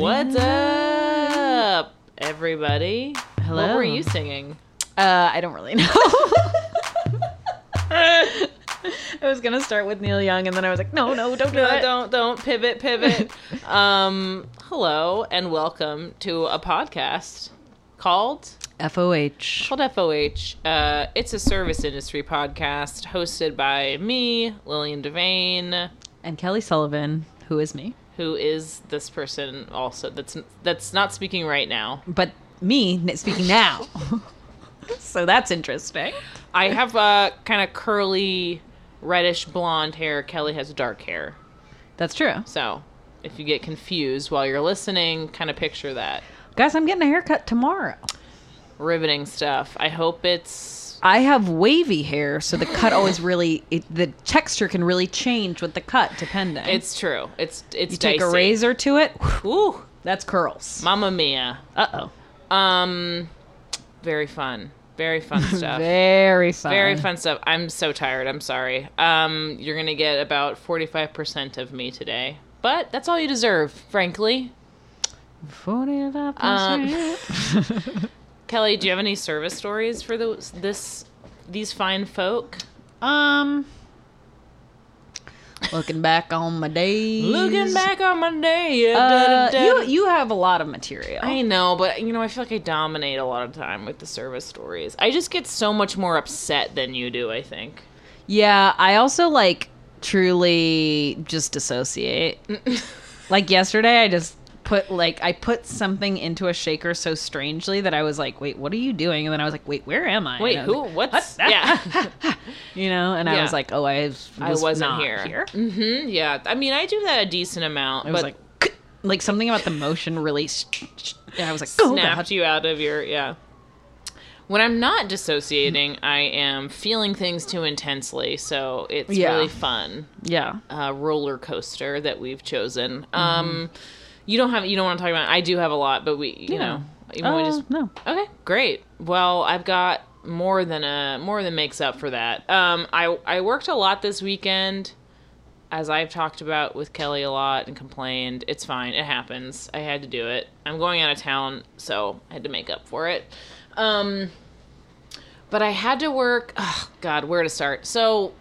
What's up, everybody? Hello. What were you singing? Uh, I don't really know. I was gonna start with Neil Young, and then I was like, no, no, don't do No, it. don't don't pivot pivot. um, hello and welcome to a podcast called FOH. called FOH. Uh, it's a service industry podcast hosted by me, Lillian Devane, And Kelly Sullivan, who is me, who is this person also that's that's not speaking right now. but me speaking now. so that's interesting. I have a kind of curly, reddish blonde hair. Kelly has dark hair. That's true, So, if you get confused while you're listening, kind of picture that. guys. I'm getting a haircut tomorrow. Riveting stuff. I hope it's. I have wavy hair, so the cut always really it, the texture can really change with the cut depending. It's true. It's it's you take a razor to it. Ooh, That's curls. Mamma Mia. Uh oh. Um, very fun. Very fun stuff. Very fun. Very fun stuff. I'm so tired. I'm sorry. Um, you're gonna get about 45% of me today, but that's all you deserve, frankly. Forty-five Um, percent. Kelly, do you have any service stories for those this these fine folk? Um, looking back on my days. Looking back on my day, uh, you you have a lot of material. I know, but you know, I feel like I dominate a lot of time with the service stories. I just get so much more upset than you do. I think. yeah, I also like truly just dissociate. like yesterday, I just put like I put something into a shaker so strangely that I was like, "Wait, what are you doing?" And then I was like, "Wait, where am I?" Wait, I who? like, What's? "What?" Yeah, you know, and I was like, "Oh, I was, I wasn't not here. here. hmm Yeah, I mean, I do that a decent amount, I was like, like something about the motion really. I was like, "Oh snapped god." you out of your yeah. When I'm not dissociating, I am feeling things too intensely, so it's Yeah. really fun. Yeah. uh, roller coaster that we've chosen. Mm-hmm. Um, you don't have you don't want to talk about. I do have a lot, but we you Yeah. know Uh, to just no. okay great. Well, I've got more than a more than makes up for that. Um, I I worked a lot this weekend. As I've talked about with Kelly a lot and complained, it's fine. It happens. I had to do it. I'm going out of town, so I had to make up for it. Um, but I had to work. Oh, God, where to start? So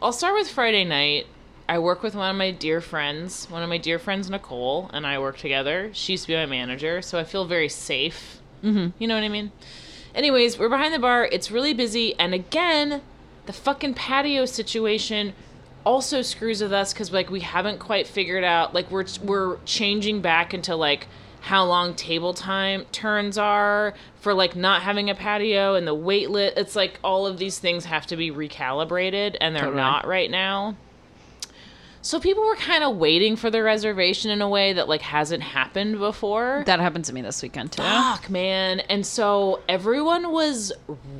I'll start with Friday night. I work with one of my dear friends, one of my dear friends, Nicole, and I work together. She used to be my manager, so I feel very safe. Mm-hmm. You know what I mean? Anyways, we're behind the bar. It's really busy, and again, the fucking patio situation also screws with us because like we haven't quite figured out. Like we're we're changing back into like how long table time turns are for like not having a patio and the wait lit. It's like all of these things have to be recalibrated, and they're Totally. not right now. So people were kind of waiting for the reservation in a way that like hasn't happened before. That happened to me this weekend too. Fuck, man. And so everyone was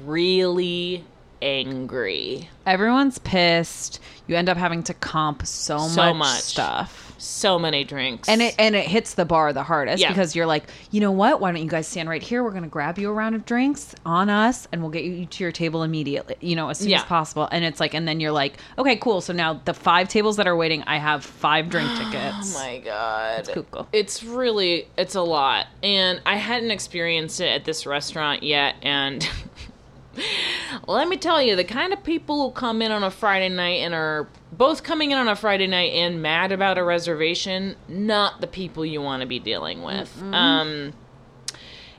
really angry. Everyone's pissed. You end up having to comp so, So much, much. stuff. So many drinks. And it and it hits the bar the hardest Yeah. because you're like, you know what? Why don't you guys stand right here? We're gonna grab you a round of drinks on us, and we'll get you to your table immediately. You know, as soon Yeah. as possible. And it's like, and then you're like, okay, cool. So now the five tables that are waiting, I have five drink oh tickets. Oh my god. cuckoo. It's really it's a lot. And I hadn't experienced it at this restaurant yet and let me tell you, the kind of people who come in on a Friday night and are both coming in on a Friday night and mad about a reservation, not the people you want to be dealing with. Um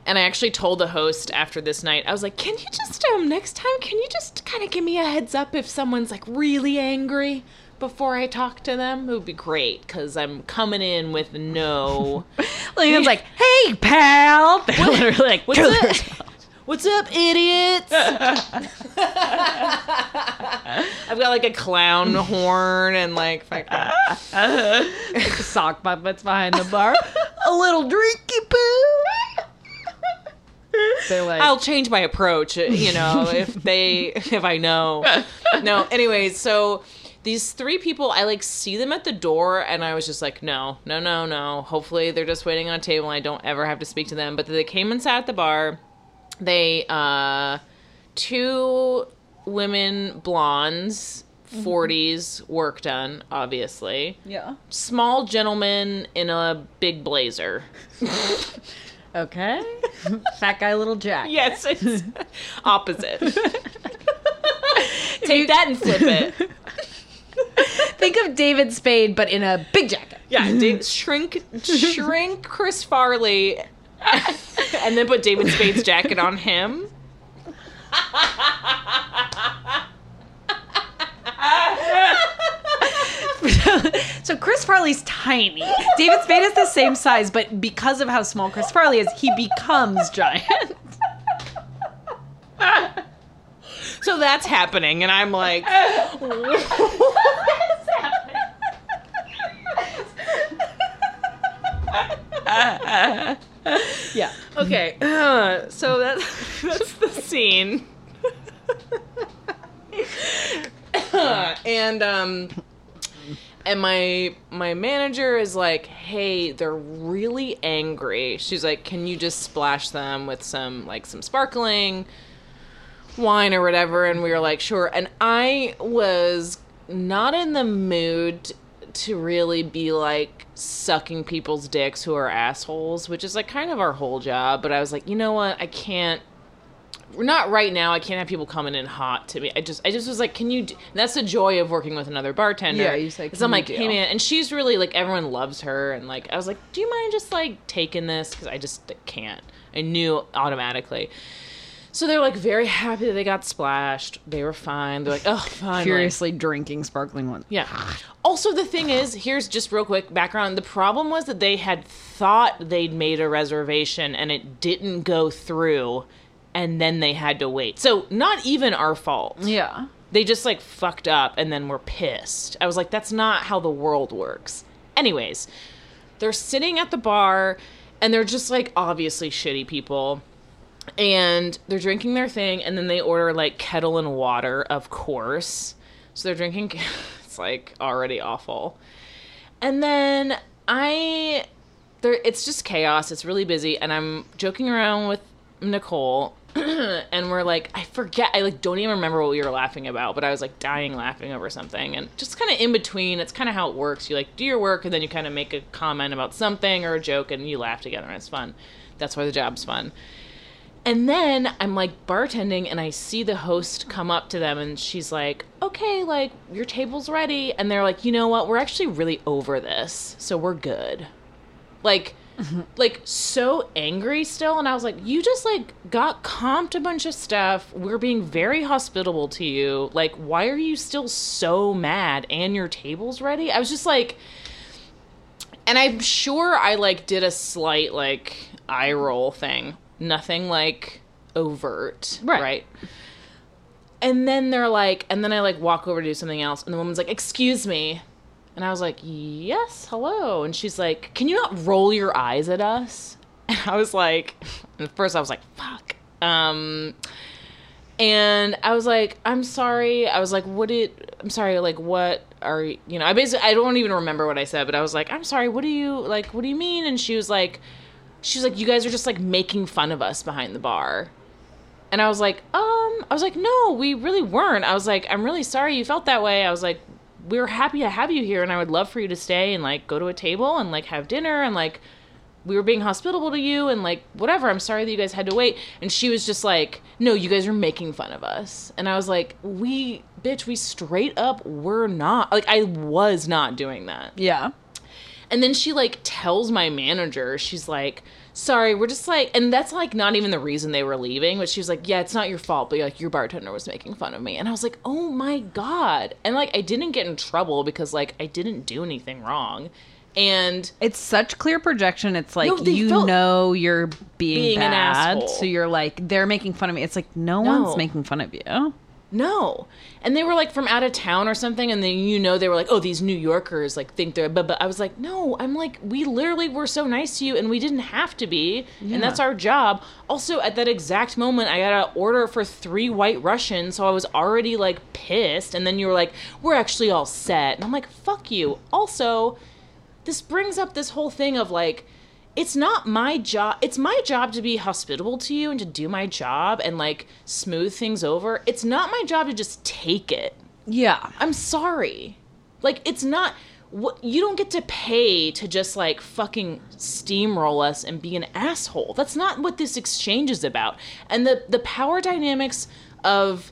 and I actually told the host after this night, I was like, "Can you just um next time can you just kind of give me a heads up if someone's like really angry before I talk to them? It would be great cuz I'm coming in with no it's like, hey, pal. They're literally like, What's up? What's up, idiots? I've got like a clown horn and like like sock puppets behind the bar. a little drinky poo. They're like, I'll change my approach, uh, you know, if they if I know. No, anyways, so these three people, I like see them at the door, and I was just like, no, no, no, no. Hopefully, they're just waiting on a table, and I don't ever have to speak to them. But they came and sat at the bar. They, uh, two women blondes 40s work done, obviously. Yeah. Small gentleman in a big blazer. Okay. Fat guy, little Jack. Yes, it's opposite. Take that and flip it. Think of David Spade, but in a big jacket. Yeah, Dave, shrink, shrink Chris Farley, and then put David Spade's jacket on him. so Chris Farley's tiny. David Spade is the same size, but because of how small Chris Farley is, he becomes giant. So that's happening, and I'm like, Yeah. okay. uh, so that that's the scene. and um and my my manager is like, "Hey, they're really angry." She's like, "Can you just splash them with some like some sparkling wine or whatever?" And we were like, "Sure." And I was not in the mood to really be like sucking people's dicks who are assholes, which is like kind of our whole job, but I was like, "You know what? I can't We're not right now. I can't have people coming in hot to me. I just, I just was like, can you? Do, that's the joy of working with another bartender. Yeah, you say, Because I'm you like, do?" hey man, and she's really like everyone loves her, and like I was like, do you mind just like taking this? Because I just can't. I knew automatically. So they're like very happy that they got splashed. They were fine. They're like, oh, fine. Furiously drinking sparkling wine. Yeah. Also, the thing is, here's just real quick background. The problem was that they had thought they'd made a reservation and it didn't go through, and then they had to wait. So, not even our fault. Yeah. They just like fucked up and then were pissed. I was like, that's not how the world works. Anyways, they're sitting at the bar and they're just like obviously shitty people. And they're drinking their thing and then they order like Ketel and water, of course. So they're drinking it's like already awful. And then I there it's just chaos. It's really busy and I'm joking around with Nicole and we're like I forget I like don't even remember what we were laughing about, but I was like dying laughing over something and just kind of in between. It's kind of how it works. You like do your work and then you kind of make a comment about something or a joke and you laugh together and it's fun. That's why the job's fun. And then I'm like bartending and I see the host come up to them and she's like, okay, like your table's ready. And they're like, you know what? We're actually really over this. So we're good. Like, like so angry still. And I was like, you just like got comped a bunch of stuff. We're being very hospitable to you. Like, why are you still so mad and your table's ready? I was just like, and I'm sure I like did a slight like eye roll thing. Nothing like overt, Right. right? And then they're like, and then I like walk over to do something else, and the woman's like, "Excuse me," and I was like, "Yes, hello," and she's like, "Can you not roll your eyes at us?" And I was like, at first I was like, "Fuck," um, and I was like, "I'm sorry." I was like, "What did?" I'm sorry. Like, what are you? You know, I basically I don't even remember what I said, but I was like, "I'm sorry. What do you like? What do you mean?" And she was like, "She was like, you guys are just like making fun of us behind the bar." And I was like, um, I was like, no, we really weren't. I was like, I'm really sorry you felt that way. I was like, we are happy to have you here, and I would love for you to stay and like go to a table and like have dinner and like we were being hospitable to you and like whatever. I'm sorry that you guys had to wait. And she was just like, no, you guys are making fun of us. And I was like, we, bitch, we straight up were not. Like, I was not doing that. Yeah. And then she like tells my manager, she's like, sorry, we're just like, and that's like not even the reason they were leaving, but she was like, yeah, it's not your fault, but like your bartender was making fun of me. And I was like, oh my God. And like, I didn't get in trouble because like I didn't do anything wrong. And It's such clear projection. It's like No, you know you're being, Being an bad, so you're like they're making fun of me. It's like no, No. one's making fun of you. No. And they were like from out of town or something. And then, you know, they were like, oh, these New Yorkers, like, think they're, but, but I was like, no, I'm like, we literally were so nice to you and we didn't have to be. And that's our job. Also, at that exact moment, I got an order for three white Russians. So I was already like pissed. And then you were like, we're actually all set. And I'm like, fuck you. Also, this brings up this whole thing of like it's not my job it's my job to be hospitable to you and to do my job and like smooth things over it's not my job to just take it Yeah. I'm sorry. Like it's not what you don't get to pay to just like fucking steamroll us and be an asshole. That's not what this exchange is about. And the the power dynamics of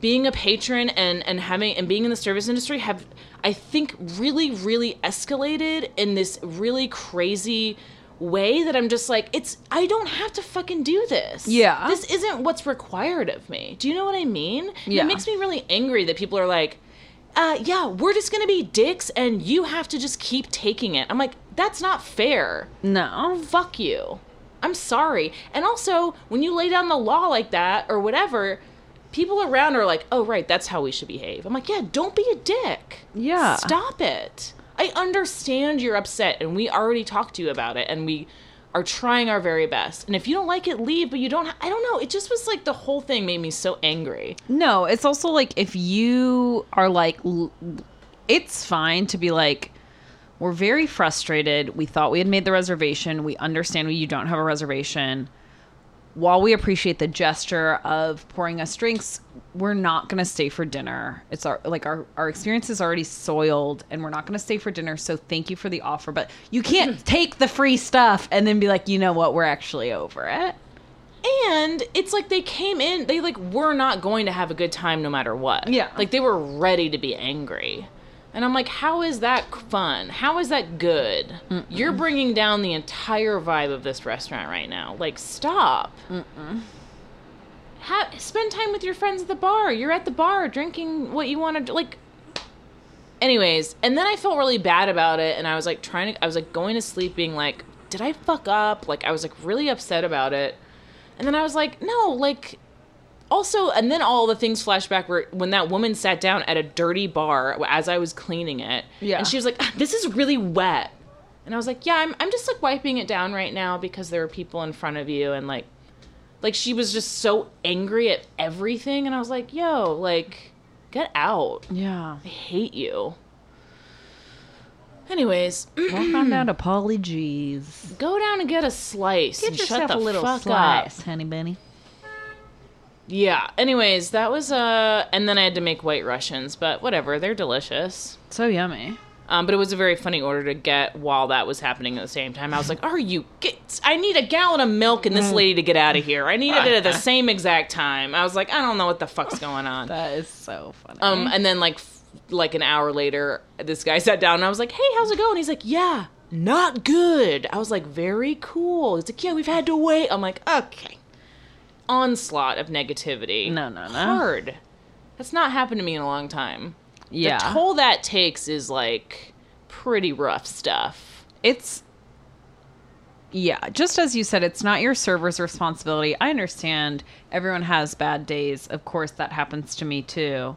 being a patron and and having and being in the service industry have I think really really escalated in this really crazy way that I'm just like it's I don't have to fucking do this. Yeah. This isn't what's required of me. Do you know what I mean? Yeah. It makes me really angry that people are like uh, yeah, we're just gonna be dicks and you have to just keep taking it. I'm like, that's not fair. No. Fuck you. I'm sorry. And also, when you lay down the law like that or whatever, people around are like, oh, right, that's how we should behave. I'm like, yeah, don't be a dick. Yeah. Stop it. I understand you're upset and we already talked to you about it and we are trying our very best. And if you don't like it, leave, but you don't, I don't know. It just was like the whole thing made me so angry. No, it's also like if you are like, l- it's fine to be like, we're very frustrated. We thought we had made the reservation. We understand you don't have a reservation. While we appreciate the gesture of pouring us drinks, we're not going to stay for dinner. It's our like our our experience is already soiled, and we're not going to stay for dinner. So thank you for the offer, but you can't take the free stuff and then be like, you know what, we're actually over it. And it's like they came in, they like were not going to have a good time no matter what. Yeah. Like they were ready to be angry. And I'm like, how is that fun? How is that good? You're bringing down the entire vibe of this restaurant right now. Like, stop. Ha- spend time with your friends at the bar. You're at the bar drinking what you want to like. Anyways, and then I felt really bad about it, and I was like trying to. I was like going to sleep, being like, "Did I fuck up?" Like I was like really upset about it, and then I was like, "No, like." Also, and then all the things flashback were when that woman sat down at a dirty bar as I was cleaning it, Yeah. and she was like, "Ah, "This is really wet," and I was like, "Yeah, I'm I'm just like wiping it down right now because there are people in front of you," and like, like she was just so angry at everything, and I was like, "Yo, like, get out." Yeah. I hate you. Anyways, Walk on down to Paulie Gee's. go down and get a slice. Get and yourself shut the a little fuck slice, Up. honey bunny. Yeah. Anyways, that was uh, and then I had to make white Russians, but whatever, they're delicious. So yummy. Um, but it was a very funny order to get while that was happening at the same time. I was like, "Are you? Get, I need a gallon of milk and this lady to get out of here. I needed it at the same exact time." I was like, "I don't know what the fuck's going on." That is so funny. Um, and then like f- like an hour later, this guy sat down and I was like, "Hey, how's it going?" He's like, "Yeah, not good." I was like, "Very cool." He's like, "Yeah, we've had to wait." I'm like, "Okay." Onslaught of negativity. No, no, no. Hard. That's not happened to me in a long time. Yeah. The toll that takes is like pretty rough stuff. it's yeah, just as you said, it's not your server's responsibility. I understand everyone has bad days. Of course, that happens to me too.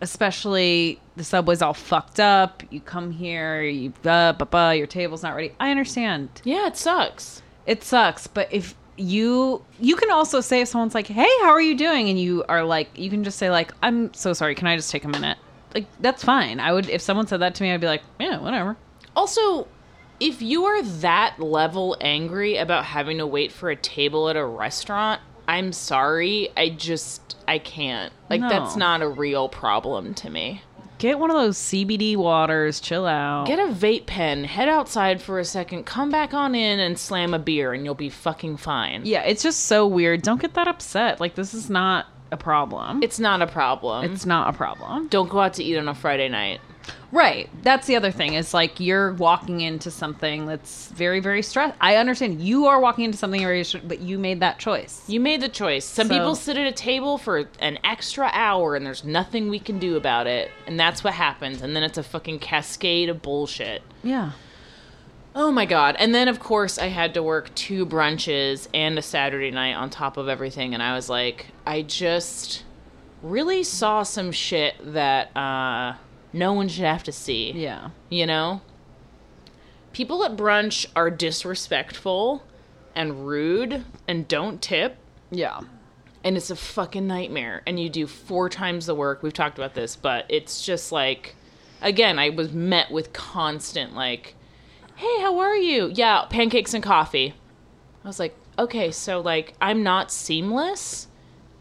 Especially the subway's all fucked up. You come here, you uh, bah, bah, your table's not ready. I understand. Yeah, it sucks. It sucks, but if you you can also say if someone's like, "Hey, how are you doing?" and you are like, you can just say like, "I'm so sorry. Can I just take a minute?" Like that's fine. I would if someone said that to me, I'd be like, "Yeah, whatever." Also, if you are that level angry about having to wait for a table at a restaurant, I'm sorry. I just I can't. Like No. that's not a real problem to me. Get one of those CBD waters. Chill out. Get a vape pen, head outside for a second, come back on in and slam a beer and you'll be fucking fine. yeah, it's just so weird. Don't get that upset. Like this is not a problem. It's not a problem. it's not a problem. Don't go out to eat on a Friday night. Right. That's the other thing. Is like you're walking into something that's very, very stress. I understand you are walking into something very, but you made that choice. You made the choice. Some So- people sit at a table for an extra hour and there's nothing we can do about it. And that's what happens. And then it's a fucking cascade of bullshit. Yeah. Oh my god. And then of course I had to work two brunches and a Saturday night on top of everything and I was like I just really saw some shit that uh no one should have to see. Yeah. You know? People at brunch are disrespectful and rude and don't tip Yeah. and it's a fucking nightmare and you do four times the work we've talked about this but it's just like again i was met with constant like hey how are you yeah pancakes and coffee i was like okay so like i'm not seamless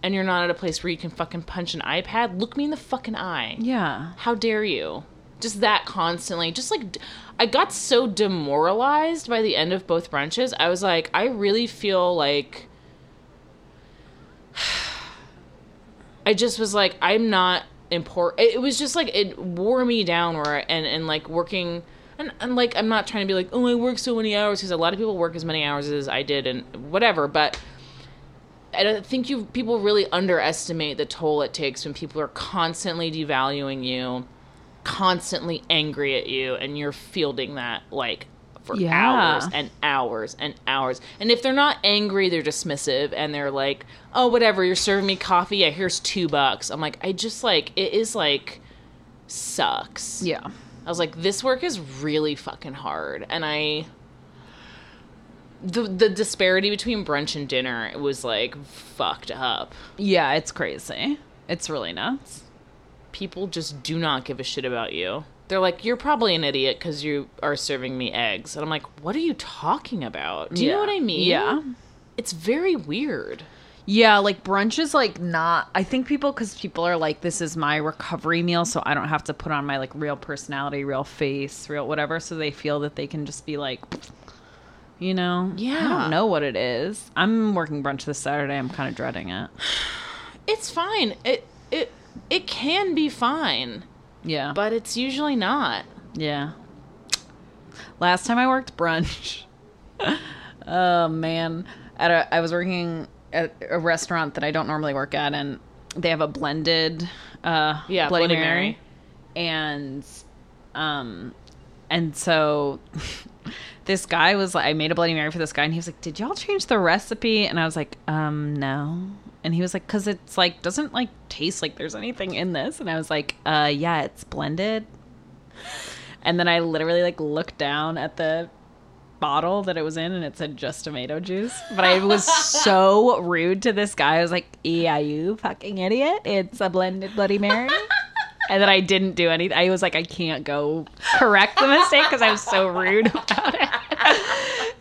and you're not at a place where you can fucking punch an iPad, look me in the fucking eye. Yeah. How dare you? Just that constantly. Just like I got so demoralized by the end of both brunches. I was like, I really feel like I just was like, I'm not important. It was just like it wore me down. Where I, and and like working. And, and like I'm not trying to be like oh I work so many hours because a lot of people work as many hours as I did and whatever but I don't think you people really underestimate the toll it takes when people are constantly devaluing you, constantly angry at you, and you're fielding that like for Yeah. hours and hours and hours. And if they're not angry, they're dismissive and they're like, "Oh, whatever, you're serving me coffee. Yeah, here's 2 bucks." I'm like, I just like it is like sucks. Yeah. I was like, this work is really fucking hard, and I. The the disparity between brunch and dinner was like fucked up. Yeah, it's crazy. It's really nuts. People just do not give a shit about you. They're like, you're probably an idiot because you are serving me eggs, and I'm like, what are you talking about? Do you know what I mean? Yeah. it's very weird. Yeah, like brunch is like not. I think people, because people are like, this is my recovery meal, so I don't have to put on my like real personality, real face, real whatever. So they feel that they can just be like, you know, Yeah. I don't know what it is. I'm working brunch this Saturday. I'm kind of dreading it. It's fine. It it it can be fine, Yeah, but it's usually not. yeah. Last time I worked brunch, oh man, at a I was working at a restaurant that I don't normally work at, and they have a blended uh, Yeah, Bloody, Bloody Mary. Mary. and um, and so. This guy was like, I made a Bloody Mary for this guy, and he was like, "Did y'all change the recipe?" And I was like, "Um, no." And he was like, "Cause it's like doesn't like taste like there's anything in this." And I was like, "Uh, yeah, it's blended." And then I literally like looked down at the bottle that it was in and it said just tomato juice. But I was so rude to this guy. I was like, Yeah, you fucking idiot. It's a blended Bloody Mary. And then I didn't do anything. I was like, I can't go correct the mistake because I was so rude about it.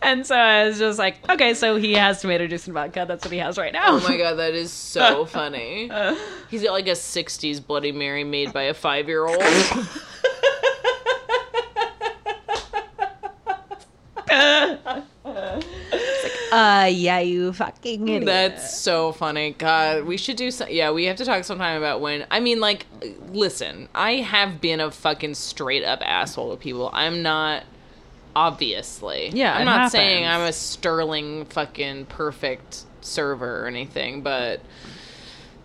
And so I was just like, okay, so he has tomato juice and vodka. That's what he has right now. Oh my god, that is so funny. Uh. He's got like a '60s Bloody Mary made by a five-year-old. Uh. Uh, yeah, you fucking idiot. That's so funny. God, we should do some. Yeah, we have to talk sometime about when. I mean, like, listen, I have been a fucking straight up asshole to people. I'm not. Obviously, Yeah, I'm not saying. I'm a sterling fucking perfect server or anything, but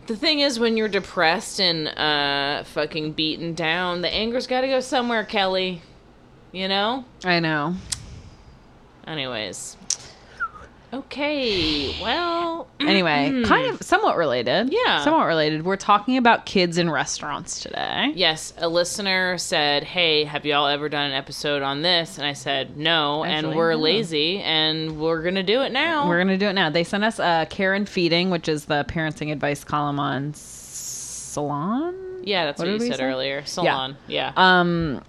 the thing is, when you're depressed and uh fucking beaten down, the anger's got to go somewhere, Kelly. You know. I know. Anyways. Okay. Well. Anyway, kind of somewhat related. Yeah. Somewhat related. We're talking about kids in restaurants today. Yes, a listener said, "Hey, have y'all ever done an episode on this?" And I said, "No," Actually, and we're no. lazy, and we're gonna do it now. We're going to do it now. They sent us uh, Care and Feeding, which is the parenting advice column on Salon. yeah, that's What what, you said say? earlier. Salon. Yeah. Um,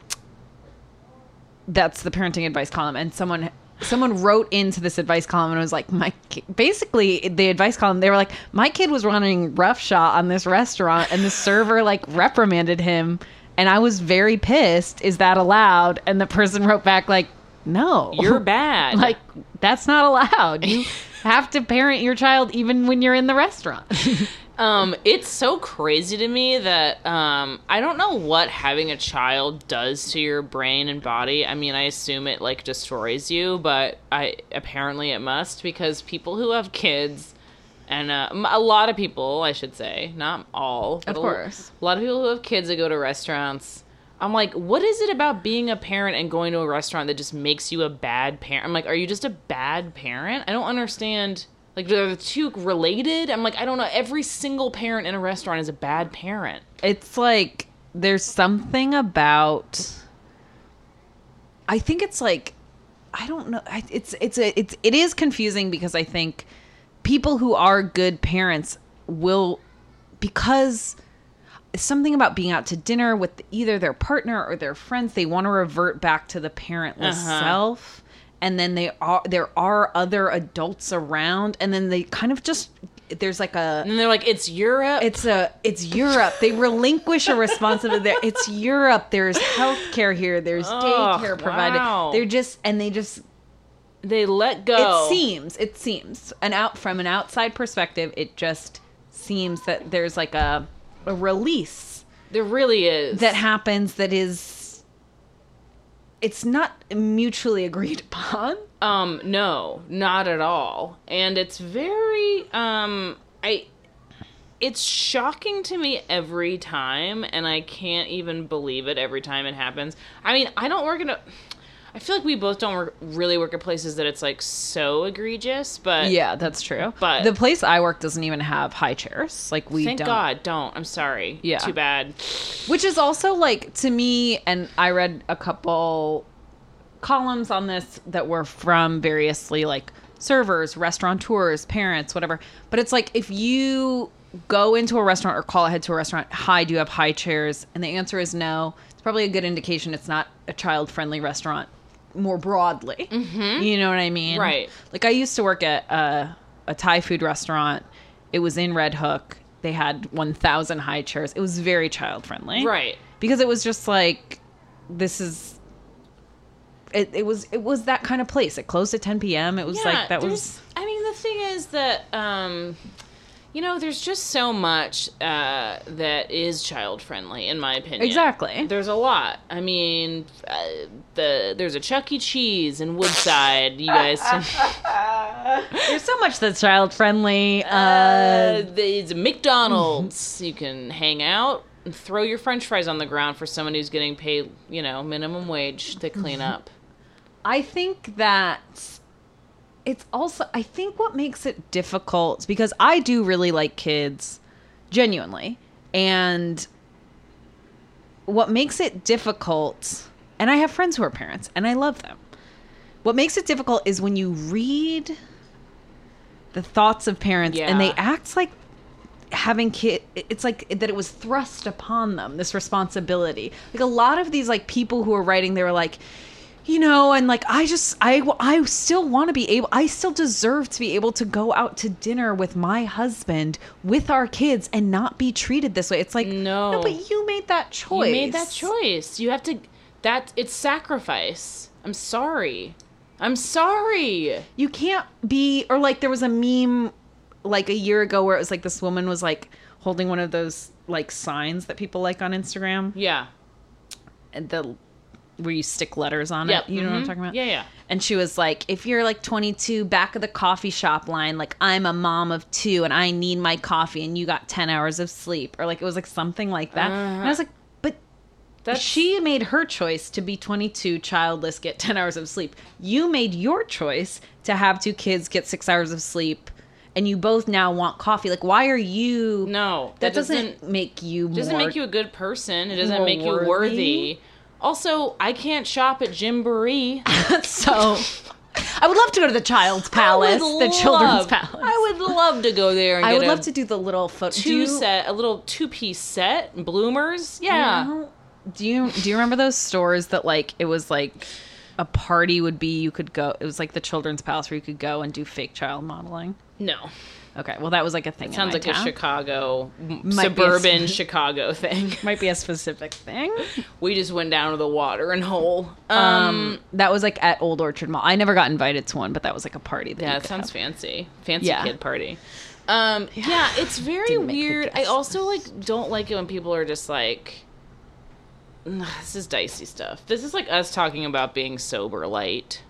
that's the parenting advice column, and someone someone wrote into this advice column and was like, my ki- basically the advice column. They were like, my kid was running roughshod on this restaurant, and the server like reprimanded him, and I was very pissed. Is that allowed? And the person wrote back like, no, You're bad. like that's not allowed. You have to parent your child even when you're in the restaurant. Um, it's so crazy to me that um, I don't know what having a child does to your brain and body. I mean, I assume it like destroys you, but I apparently it must because people who have kids and uh, a lot of people, I should say, not all, Of course. a lot of people who have kids that go to restaurants. I'm like, what is it about being a parent and going to a restaurant that just makes you a bad parent? I'm like, are you just a bad parent? I don't understand. Like, are the two related? I'm like, I don't know. Every single parent in a restaurant is a bad parent. it's like there's something about I think it's like I don't know it's it's a, it's it is confusing because I think people who are good parents will because something about being out to dinner with either their partner or their friends they want to revert back to the parentless Uh-huh. self and then they are there are other adults around and then they kind of just there's like a And they're like, it's Europe. it's a it's Europe. They relinquish a responsibility there. It's Europe. There's healthcare here. There's Ugh, daycare provided. wow. They're just and they just they let go. it seems it seems and out from an outside perspective it just seems that there's like a a release there really is. that happens that is it's not mutually agreed upon Um, no, not at all. And it's very um I it's shocking to me every time and I can't even believe it every time it happens. I mean, I don't work in a I feel like we both don't work, really work at places that it's like so egregious, but yeah that's true But- the place i work doesn't even have high chairs like we thank don't God, don't. I'm sorry. Yeah. Too bad. which is also like to me and i read a couple columns on this that were from variously like servers restaurateurs parents whatever but it's like if you go into a restaurant or call ahead to a restaurant hi do you have high chairs and the answer is no it's probably a good indication it's not a child friendly restaurant more broadly you know what i mean Right. like i used to work at a, a thai food restaurant it was in red hook they had 1000 high chairs it was very child friendly Right. because it was just like this is it, it was it was that kind of place it closed at 10 p.m it was like that was I mean, the thing is that um, you know, there's just so much uh, that is child friendly, in my opinion. Exactly. There's a lot. I mean, uh, the there's a Chuck E. Cheese in Woodside. You guys. there's so much that's child friendly uh, Uh, a McDonald's. you can hang out and throw your French fries on the ground for someone who's getting paid, you know, minimum wage to clean up. i think that it's also i think what makes it difficult because i do really like kids genuinely and what makes it difficult and i have friends who are parents and i love them what makes it difficult is when you read the thoughts of parents and they act like having kid it's like that it was thrust upon them this responsibility like a lot of these like people who are writing they were like you know and like i just i i still want to be able i still deserve to be able to go out to dinner with my husband with our kids and not be treated this way it's like No. but you made that choice You made that choice. You have to. That it's sacrifice. I'm sorry. I'm sorry. you can't be or like there was a meme like a year ago where it was like this woman was like holding one of those like signs that people like on instagram Yeah. and the where you stick letters on Yep. it you know what i'm Mhm. talking about Yeah, yeah. and she was like if you're like 22 back of the coffee shop line like i'm a mom of two and i need my coffee and you got 10 hours of sleep or like it was like something like that and i was like but That's she made her choice to be 22 childless get 10 hours of sleep you made your choice to have two kids get six hours of sleep and you both now want coffee like why are you no. that, doesn't, make you doesn't make you a good person. It doesn't make you worthy. worthy. Also, I can't shop at Gymboree. so i would love to go to the child's palace the children's palace I would love to go there and I would love to do the little photo. two set, a little two piece set, bloomers. Yeah. know- Do you do you remember those stores that like it was like a party would be you could go it was like the children's palace where you could go and do fake child modeling. No. Okay, well that was like a thing. in Sounds like a. Chicago, Might be a suburban Chicago thing. Might be a specific thing. We just went down to the water and hole. Um, Um, that was like at Old Orchard Mall. I never got invited to one, but that was like a party. That yeah, it sounds have. fancy. Fancy Yeah. kid party. Um, yeah, it's very Didn't make the weird. I also like don't like it when people are just like, "Ugh, this is dicey stuff. This is like us talking about being sober light.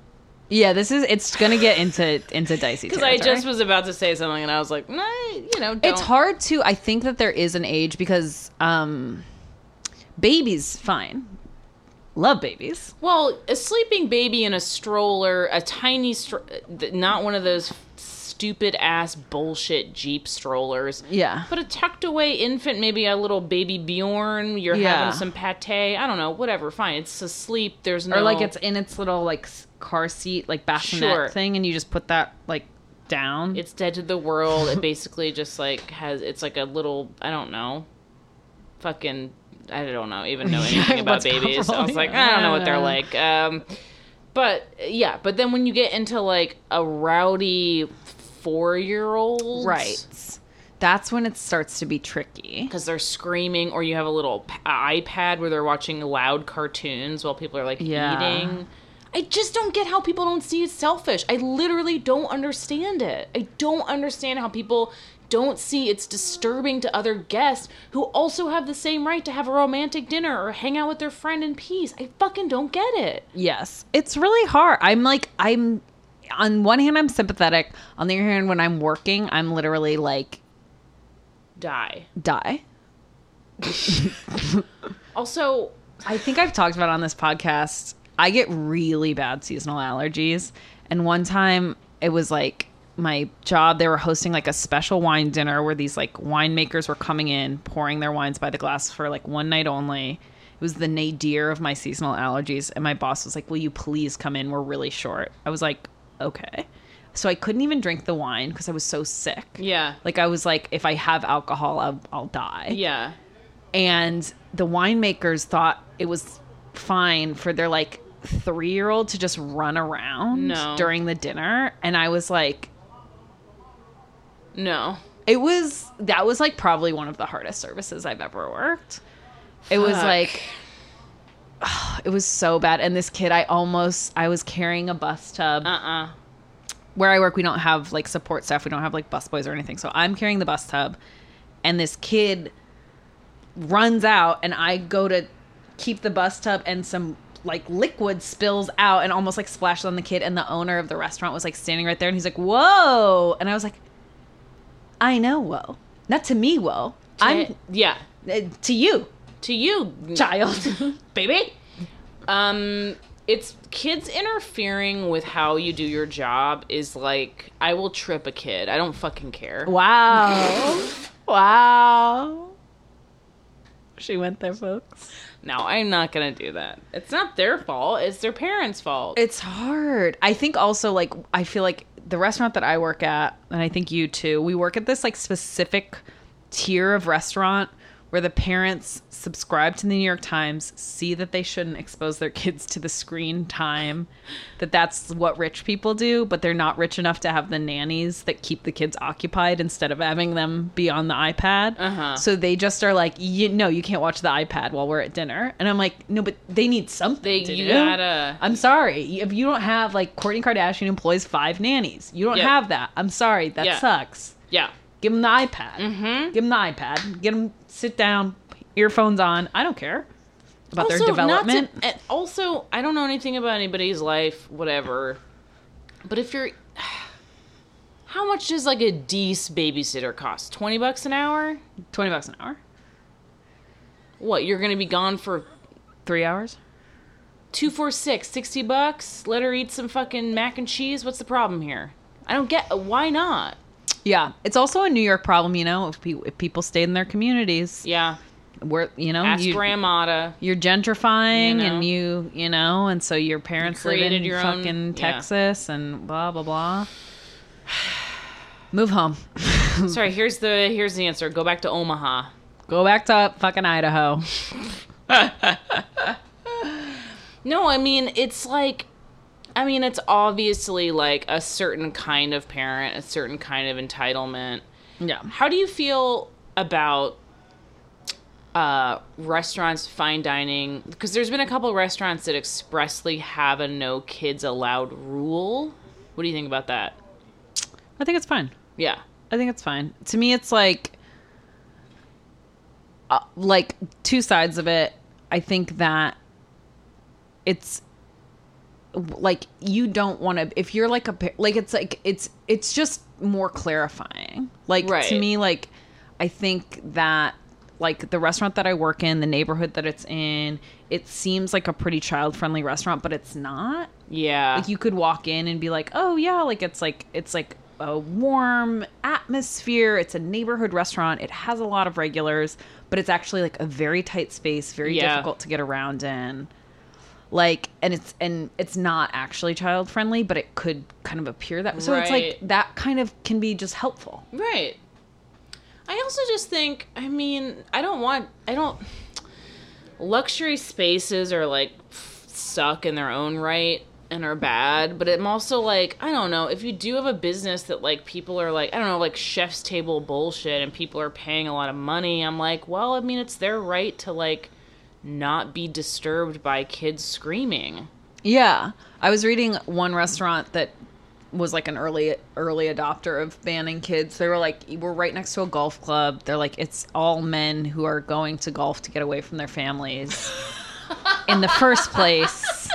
Yeah, this is. It's gonna get into into dicey. Because I just was about to say something and I was like, nah, you know, don't. it's hard to i think that there is an age because um babies fine love babies Well, a sleeping baby in a stroller, a tiny, stro- not one of those stupid ass bullshit Jeep strollers. yeah But a tucked away infant, maybe a little baby Bjorn. You're Yeah. having some pate. I don't know, whatever. Fine, it's asleep. There's no or like it's in its little like car seat like bassinet Sure. thing and you just put that like down it's dead to the world. It basically just like has. It's like a little. I don't know. Fucking. I don't know. Even know anything about babies. I was like, I don't know what they're like. Um, but yeah. But then when you get into like a rowdy four year olds. Right. That's when it starts to be tricky. Because they're screaming, or you have a little p- iPad where they're watching loud cartoons while people are like Yeah. eating. I just don't get how people don't see it selfish. I literally don't understand it. I don't understand how people don't see it's disturbing to other guests who also have the same right to have a romantic dinner or hang out with their friend in peace. I fucking don't get it. Yes. It's really hard. I'm like, I'm, on one hand, I'm sympathetic. On the other hand, when I'm working, I'm literally like, Die. die. Also, I think I've talked about on this podcast. I get really bad seasonal allergies. And one time it was like my job, they were hosting like a special wine dinner where these like winemakers were coming in, pouring their wines by the glass for like one night only. It was the nadir of my seasonal allergies. And my boss was like, Will you please come in? We're really short. I was like, Okay. So I couldn't even drink the wine because I was so sick. yeah. Like I was like, if I have alcohol, I'll, I'll die Yeah. and the winemakers thought it was fine for their like three year old to just run around No. during the dinner and i was like No. it was that was like probably one of the hardest services i've ever worked it was Fuck. Like it was so bad and this kid i almost i was carrying a bus tub Uh uh where I work, we don't have like support staff. We don't have like bus boys or anything. So I'm carrying the bus tub, and this kid runs out, and I go to keep the bus tub, and some like liquid spills out and almost like splashes on the kid. And the owner of the restaurant was like standing right there, and he's like, "Whoa!" And I was like, "I know, whoa, not to me, whoa. I'm yeah. uh, to you, To you, child, baby." Um, it's kids interfering with how you do your job is like I will trip a kid. I don't fucking care. Wow, wow. She went there, folks. No, I'm not gonna do that. It's not their fault. It's their parents' fault. It's hard. I think also like I feel like the restaurant that I work at, and I think you too, we work at this like specific tier of restaurant where the parents subscribe to the New York Times, see that they shouldn't expose their kids to the screen time, that that's what rich people do, but they're not rich enough to have the nannies that keep the kids occupied instead of having them be on the iPad. Uh-huh. So they just are like, you, no, you can't watch the iPad while we're at dinner. And I'm like, no, but they need something. They you do. gotta I'm sorry. If you don't have like Kourtney Kardashian employs five nannies, you don't have that. I'm sorry. That Yeah. sucks. yeah. Give them the iPad. Mm-hmm. Give them the iPad. Get them sit down, earphones on. I don't care about their Also, to- development. and also, I don't know anything about anybody's life, whatever. But if you're, how much does like a Dees babysitter cost? Twenty bucks an hour? Twenty bucks an hour, What? You're gonna be gone for three hours. two, four, six, sixty bucks? Let her eat some fucking mac and cheese. What's the problem here? I don't get. Why not? Yeah, it's also a New York problem. You know, if, pe- if people stayed in their communities, Yeah. where you know Ask you, grandmata. you're gentrifying You know. and you you know and so your parents live in your own- fucking yeah. texas and blah blah blah move home Sorry. Here's the here's the answer. Go back to Omaha. go back to fucking idaho No, I mean it's like I mean it's obviously like a certain kind of parent, a certain kind of entitlement. yeah How do you feel about uh restaurants fine dining because there's been a couple restaurants that expressly have a no kids allowed rule. What do you think about that? i think it's fine Yeah. i think it's fine to me it's like uh, like two sides of it i think that it's like you don't want to if you're like a like it's like it's it's just more clarifying like Right. to me like i think that like the restaurant that i work in the neighborhood that it's in it seems like a pretty child friendly restaurant but it's not Yeah. like you could walk in and be like oh yeah like it's like it's like a warm atmosphere it's a neighborhood restaurant it has a lot of regulars but it's actually like a very tight space very Yeah. difficult to get around in like and it's and it's not actually child friendly but it could kind of appear that so it's like that kind of can be just helpful Right. I also just think, I mean, I don't want, I don't, luxury spaces are like suck in their own right. and are bad, but I'm also like, I don't know, if you do have a business that like people are like, I don't know, like chef's table bullshit and people are paying a lot of money, I'm like, well, I mean, it's their right to like not be disturbed by kids screaming. Yeah. I was reading one restaurant that was like an early early adopter of banning kids. They were like we're right next to a golf club. They're like it's all men who are going to golf to get away from their families. In the first place,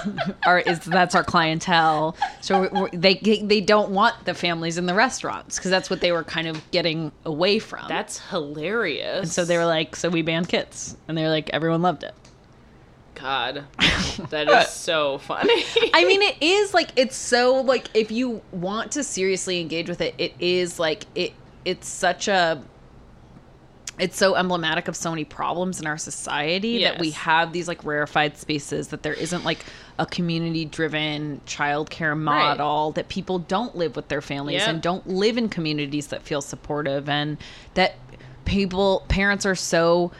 are is that's our clientele. So we're, they they don't want the families in the restaurants because that's what they were kind of getting away from. That's hilarious. And so they were like, so we banned kids, and they were like, everyone loved it. God, that is so funny. I mean, it is like it's so like if you want to seriously engage with it, it is like it. It's such a. It's so emblematic of so many problems in our society that we have these like rarefied spaces that there isn't like a community driven childcare model that people don't live with their families Yep. and don't live in communities that feel supportive and that people parents are so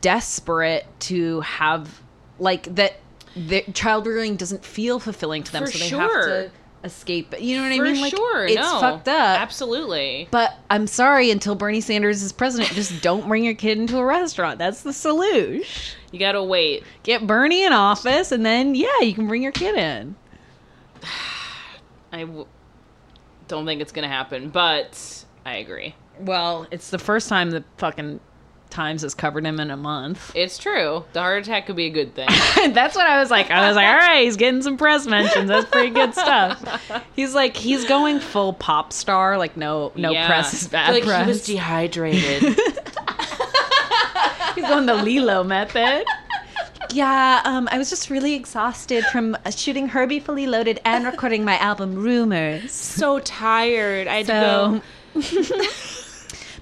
desperate to have like that the child rearing doesn't feel fulfilling to them For so they sure. have to escape you know what For i mean like sure, it's no. fucked up Absolutely. but i'm sorry until bernie sanders is president just don't bring your kid into a restaurant that's the solution You gotta wait. get bernie in office and then yeah you can bring your kid in I w- don't think it's gonna happen, but I agree. well it's the first time the fucking times has covered him in a month It's true. The heart attack could be a good thing. That's what I was like. I was like, all right, he's getting some press mentions. That's pretty good stuff. He's like, he's going full pop star. Like, no, no Yeah. press is bad Like press. he was dehydrated. he's going the Lilo method. Yeah, um, I was just really exhausted from shooting Herbie Fully Loaded and recording my album Rumors. so tired. I had So, to go.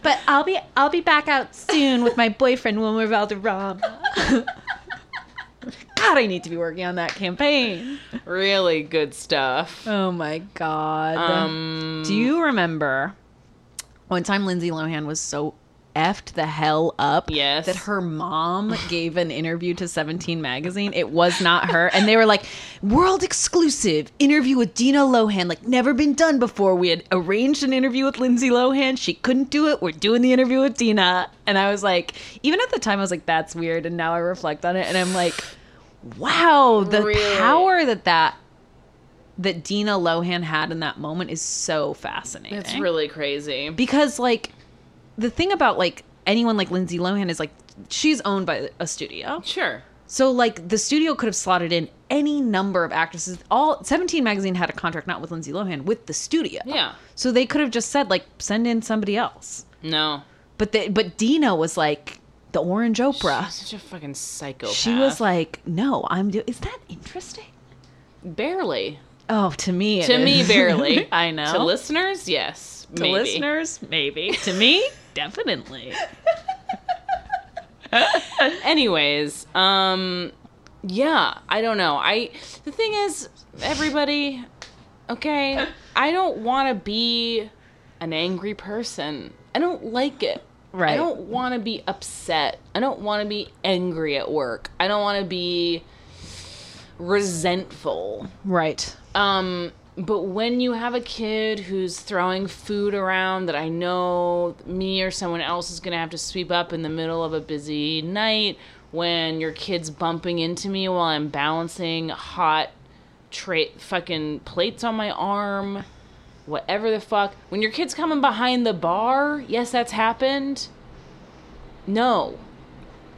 But I'll be I'll be back out soon with my boyfriend Wilmer Valderrama. God, I need to be working on that campaign. Really good stuff. Oh my god. Um, Do you remember one time Lindsay Lohan was so effed the hell up Yes. that her mom gave an interview to 17 magazine it was not her and they were like world exclusive interview with dina lohan like never been done before we had arranged an interview with lindsay lohan she couldn't do it we're doing the interview with dina and i was like even at the time i was like that's weird and now i reflect on it and i'm like wow the Really? power that that that Dina Lohan had in that moment is so fascinating. It's really crazy. because like the thing about like anyone like Lindsay Lohan is like she's owned by a studio. Sure. So like the studio could have slotted in any number of actresses. All 17 magazine had a contract not with Lindsay Lohan with the studio. Yeah. So they could have just said like send in somebody else. No. But they, but Dina was like the Orange Oprah. Such a fucking psychopath. She was like, "No, I'm do Is that interesting?" barely. Oh, to me, it To me, barely. I know. To listeners, yes. To maybe. listeners, maybe. to me, definitely. Anyways, um, yeah, I don't know. I the thing is, everybody, okay, I don't want to be an angry person. I don't like it. Right. I don't want to be upset. I don't want to be angry at work. I don't want to be resentful. Right. Um, but when you have a kid who's throwing food around that I know me or someone else is gonna have to sweep up in the middle of a busy night, when your kid's bumping into me while I'm balancing hot fucking plates on my arm, whatever the fuck, when your kid's coming behind the bar, yes, that's happened. No.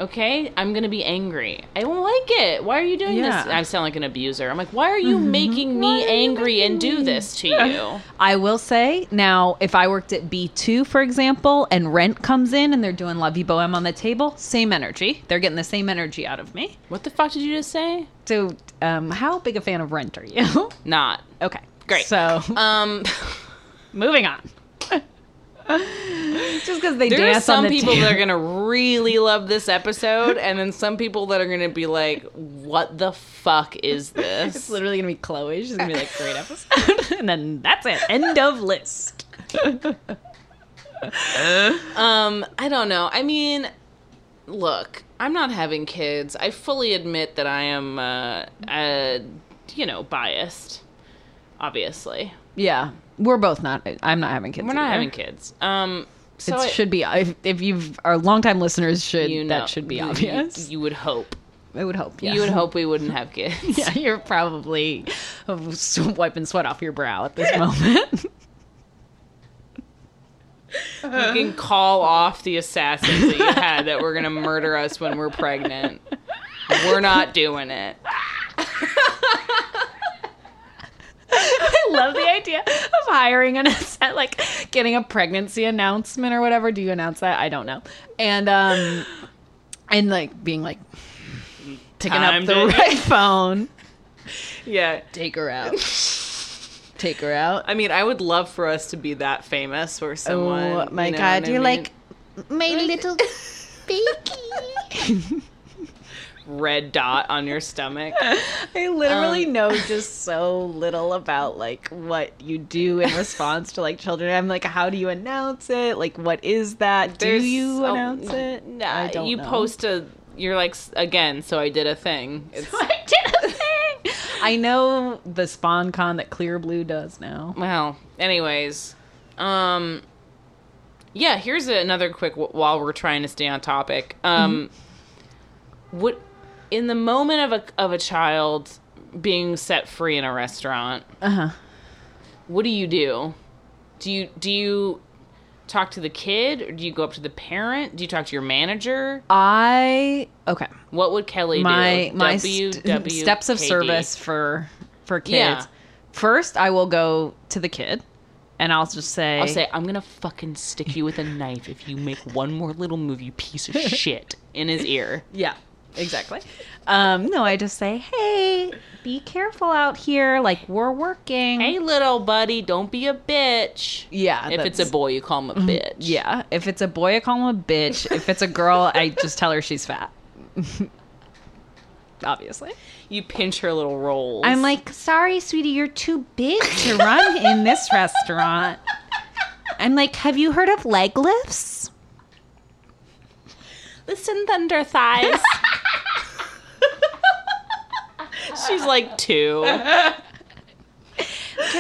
Okay, I'm gonna be angry. I don't like it. Why are you doing Yeah. this? I sound like an abuser. I'm like, why are you making me angry and do this to you? I will say now, if I worked at B2, for example, and rent comes in and they're doing La Vie Boheme on the table, same energy. They're getting the same energy out of me. What the fuck did you just say? So, um, how big a fan of Rent are you? Not. okay, Great. So, Um, moving on. Just because they there are dance some the people that are gonna really love this episode, and then some people that are gonna be like, "What the fuck is this?" It's literally gonna be Chloe. She's gonna be like, great episode, and then that's it. End of list. Um, I don't know. I mean, look, I'm not having kids. I fully admit that I am, uh, uh you know, biased. obviously. Yeah, we're both not. I'm not having kids. We're not either. having kids. Um, so it I- should be if, if you've our longtime listeners should you know, that should be you- you- obvious. You, would hope. I would hope. Yeah. You would hope we wouldn't have kids. Yeah, you're probably wiping sweat off your brow at this moment. You can call off the assassins that you had that were gonna murder us when we're pregnant. We're not doing it. I love the idea of hiring an set, like getting a pregnancy announcement or whatever. Do you announce that? I don't know. And um, and like being like picking up the right phone. Yeah. Take her out. Take her out. I mean, I would love for us to be that famous or someone. oh my you know god, you're mean? like my little baby. red dot on your stomach. I literally Um, know just so little about like what you do in response to like children. I'm like, how do you announce it? Like, what is that? Do you announce it? Nah, I don't you know. post a. You're like again. So I did a thing. It's I did a thing. I know the Spawn Con that Clear Blue does now. well. Anyways, um, yeah. Here's another quick. While we're trying to stay on topic, um, what in the moment of a of a child being set free in a restaurant, Uh huh. what do you do? Do you do you talk to the kid or do you go up to the parent? Do you talk to your manager? I okay. What would Kelly My do? my st- steps of service for for kids. Yeah. First, I will go to the kid, and I'll just say, I'll say, I'm gonna fucking stick you with a knife if you make one more little move, you piece of shit, in his ear. Yeah, exactly. Um, no, I just say, hey, be careful out here. Like we're working. Hey, little buddy, don't be a bitch. Yeah, If it's a boy, you call him a bitch. Yeah, if it's a boy, I call him a bitch. If it's a girl, I just tell her she's fat. Obviously. You pinch her little rolls. I'm like, sorry, sweetie, you're too big to run in this restaurant. I'm like, have you heard of leg lifts? listen, thunder thighs. She's like two. Can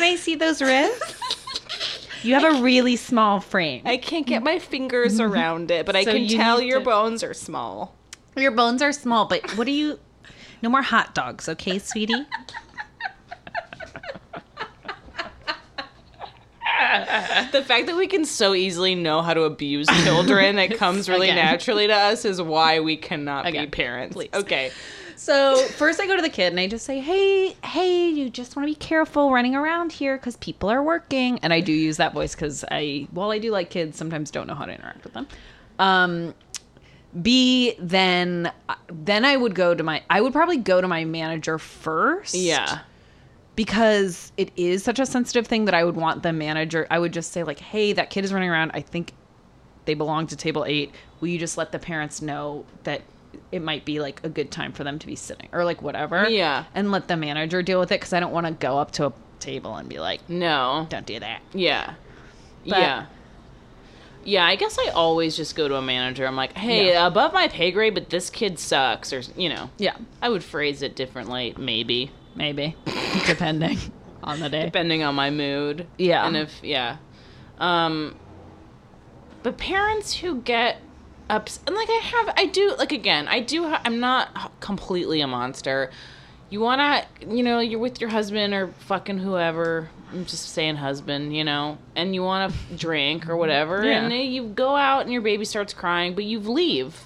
I see those ribs? You have a really small frame. I can't get my fingers around it, but I So can you tell need your to- bones are small. Your bones are small, but what do you? No more hot dogs, okay, sweetie? The fact that we can so easily know how to abuse children, it comes really Again. naturally to us, is why we cannot Again, be parents. please. Okay. So first, I go to the kid and I just say, "Hey, hey, you just want to be careful running around here because people are working." And I do use that voice because I, while I do like kids, sometimes don't know how to interact with them. Um, B, then, then I would go to my, I would probably go to my manager first. Yeah. because it is such a sensitive thing that I would want the manager. I would just say like, "Hey, that kid is running around. I think they belong to table eight. Will you just let the parents know that it might be like a good time for them to be sitting or like whatever? Yeah. and let the manager deal with it because I don't want to go up to a table and be like, No. "Don't do that." Yeah. But- yeah. Yeah, I guess I always just go to a manager. I'm like, hey, Yeah. above my pay grade, but this kid sucks. Or, you know, Yeah, I would phrase it differently, maybe, maybe depending on the day. depending on my mood. Yeah. And if, yeah. Um, but parents who get ups, and like I have, I do, like, again, I do, ha- I'm not completely a monster. You want to, you know, you're with your husband or fucking whoever. I'm just saying husband, you know, and you want to drink or whatever, Yeah. and you go out and your baby starts crying, but you leave.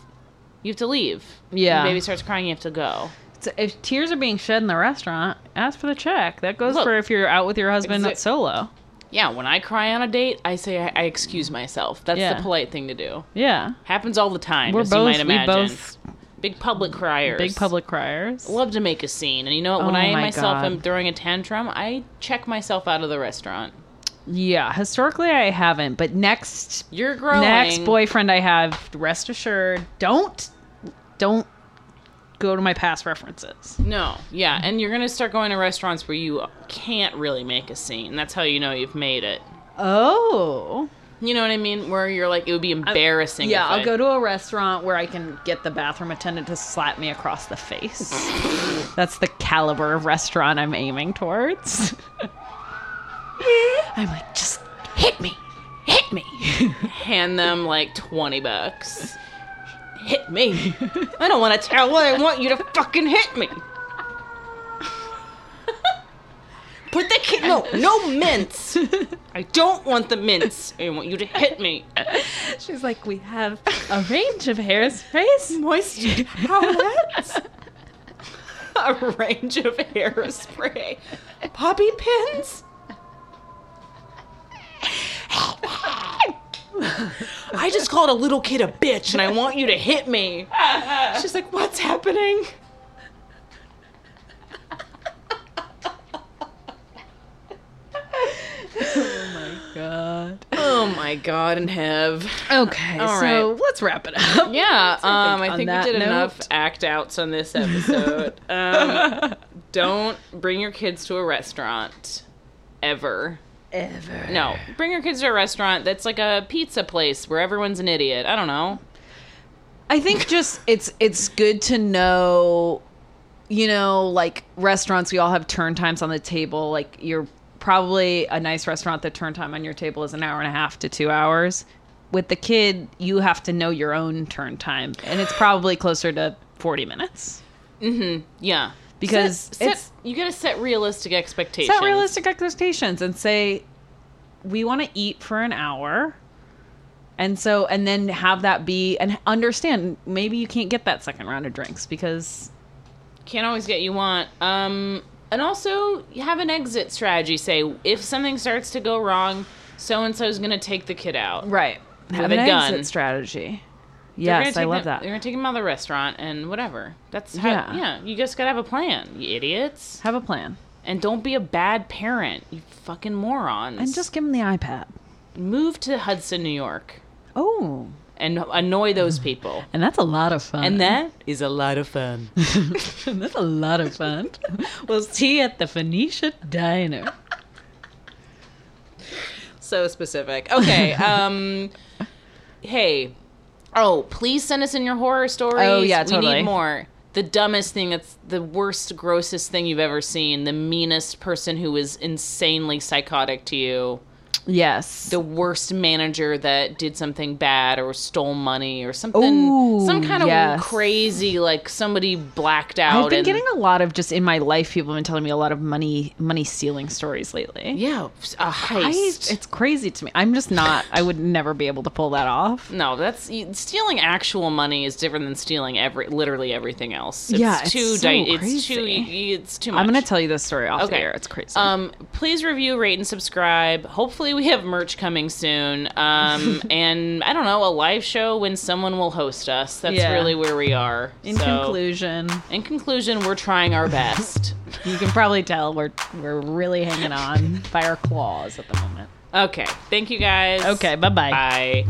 You have to leave. Yeah. Your baby starts crying, you have to go. So if tears are being shed in the restaurant, ask for the check. That goes Look, for if you're out with your husband exa- solo. Yeah, when I cry on a date, I say I, I excuse myself. That's Yeah. the polite thing to do. Yeah, Happens all the time, We're as both- you might we imagine. both- Big public criers. big public criers. Love to make a scene. And you know what? When Oh I my myself God. am throwing a tantrum, I check myself out of the restaurant. Yeah, historically I haven't, but next You're growing. next boyfriend I have, rest assured, don't don't go to my past references. No, yeah. And you're to start going to restaurants where you can't really make a scene. That's how you know you've made it. Oh. You know what I mean? Where you're like, it would be embarrassing. Yeah, if I'll I- go to a restaurant where I can get the bathroom attendant to slap me across the face. That's the caliber of restaurant I'm aiming towards. I'm like, just hit me, hit me. Hand them like 20 bucks. Hit me. I don't want to tell what I want you to fucking hit me. Put the kid. No, no mints. I don't want the mints. I want you to hit me. She's like, we have a range of hairsprays. Moist towelettes. A range of hairspray. Poppy pins. I just called a little kid a bitch and I want you to hit me. She's like, what's happening? Oh my god. Oh my god and have. Okay, All so let's wrap it up. Yeah, um, I on think we did note- enough act outs on this episode. um, don't bring your kids to a restaurant ever. Ever. No, bring your kids to a restaurant that's like a pizza place where everyone's an idiot. I don't know. I think just it's it's good to know, you know, like restaurants. We all have turn times on the table. Like you're probably a nice restaurant. The turn time on your table is an hour and a half to two hours. With the kid, you have to know your own turn time, and it's probably closer to forty minutes. Mhm. Yeah, Because Set- set- it's- you got to set realistic expectations. Set realistic expectations and say we want to eat for an hour. And so, and then have that be, and understand maybe you can't get that second round of drinks because Can't always get you want. Um, and also have an exit strategy. Say if something starts to go wrong, so and so is going to take the kid out. Right. Have a an gun. exit strategy. Yes, I love them- that. They're gonna take him out of the restaurant and whatever. That's how. Yeah. Yeah. you just gotta have a plan, you idiots. Have a plan. And don't be a bad parent, you fucking morons. And just give them the iPad. move to Hudson, New York, Oh. and annoy those people. And that's a lot of fun. And that is a lot of fun. that's a lot of fun. we'll see you at the Phoenicia Diner. so specific. Okay. Um. hey. Oh, please send us in your horror stories. Oh, yeah, totally. We need more. The dumbest thing that's the worst, grossest thing you've ever seen. The meanest person who is insanely psychotic to you. Yes. the worst manager that did something bad or stole money or something Ooh, some kind of yes. crazy like somebody blacked out I've been and- getting a lot of just in my life. People have been telling me a lot of money money stealing stories lately. yeah a I, heist it's crazy to me. I'm just not. I would never be able to pull that off. no that's stealing actual money is different than stealing every literally everything else it's Yeah, it's too so di- it's too it's too much I'm gonna tell you this story off Okay. the air. It's crazy. Um, please review, rate, and subscribe. Hopefully, we have merch coming soon. Um, and I don't know, a live show when someone will host us. That's Yeah. really where we are. in So- conclusion, in conclusion, we're trying our best. you can probably tell we're we're really hanging on by our claws at the moment. Okay. Thank you guys. Okay, bye bye. Bye.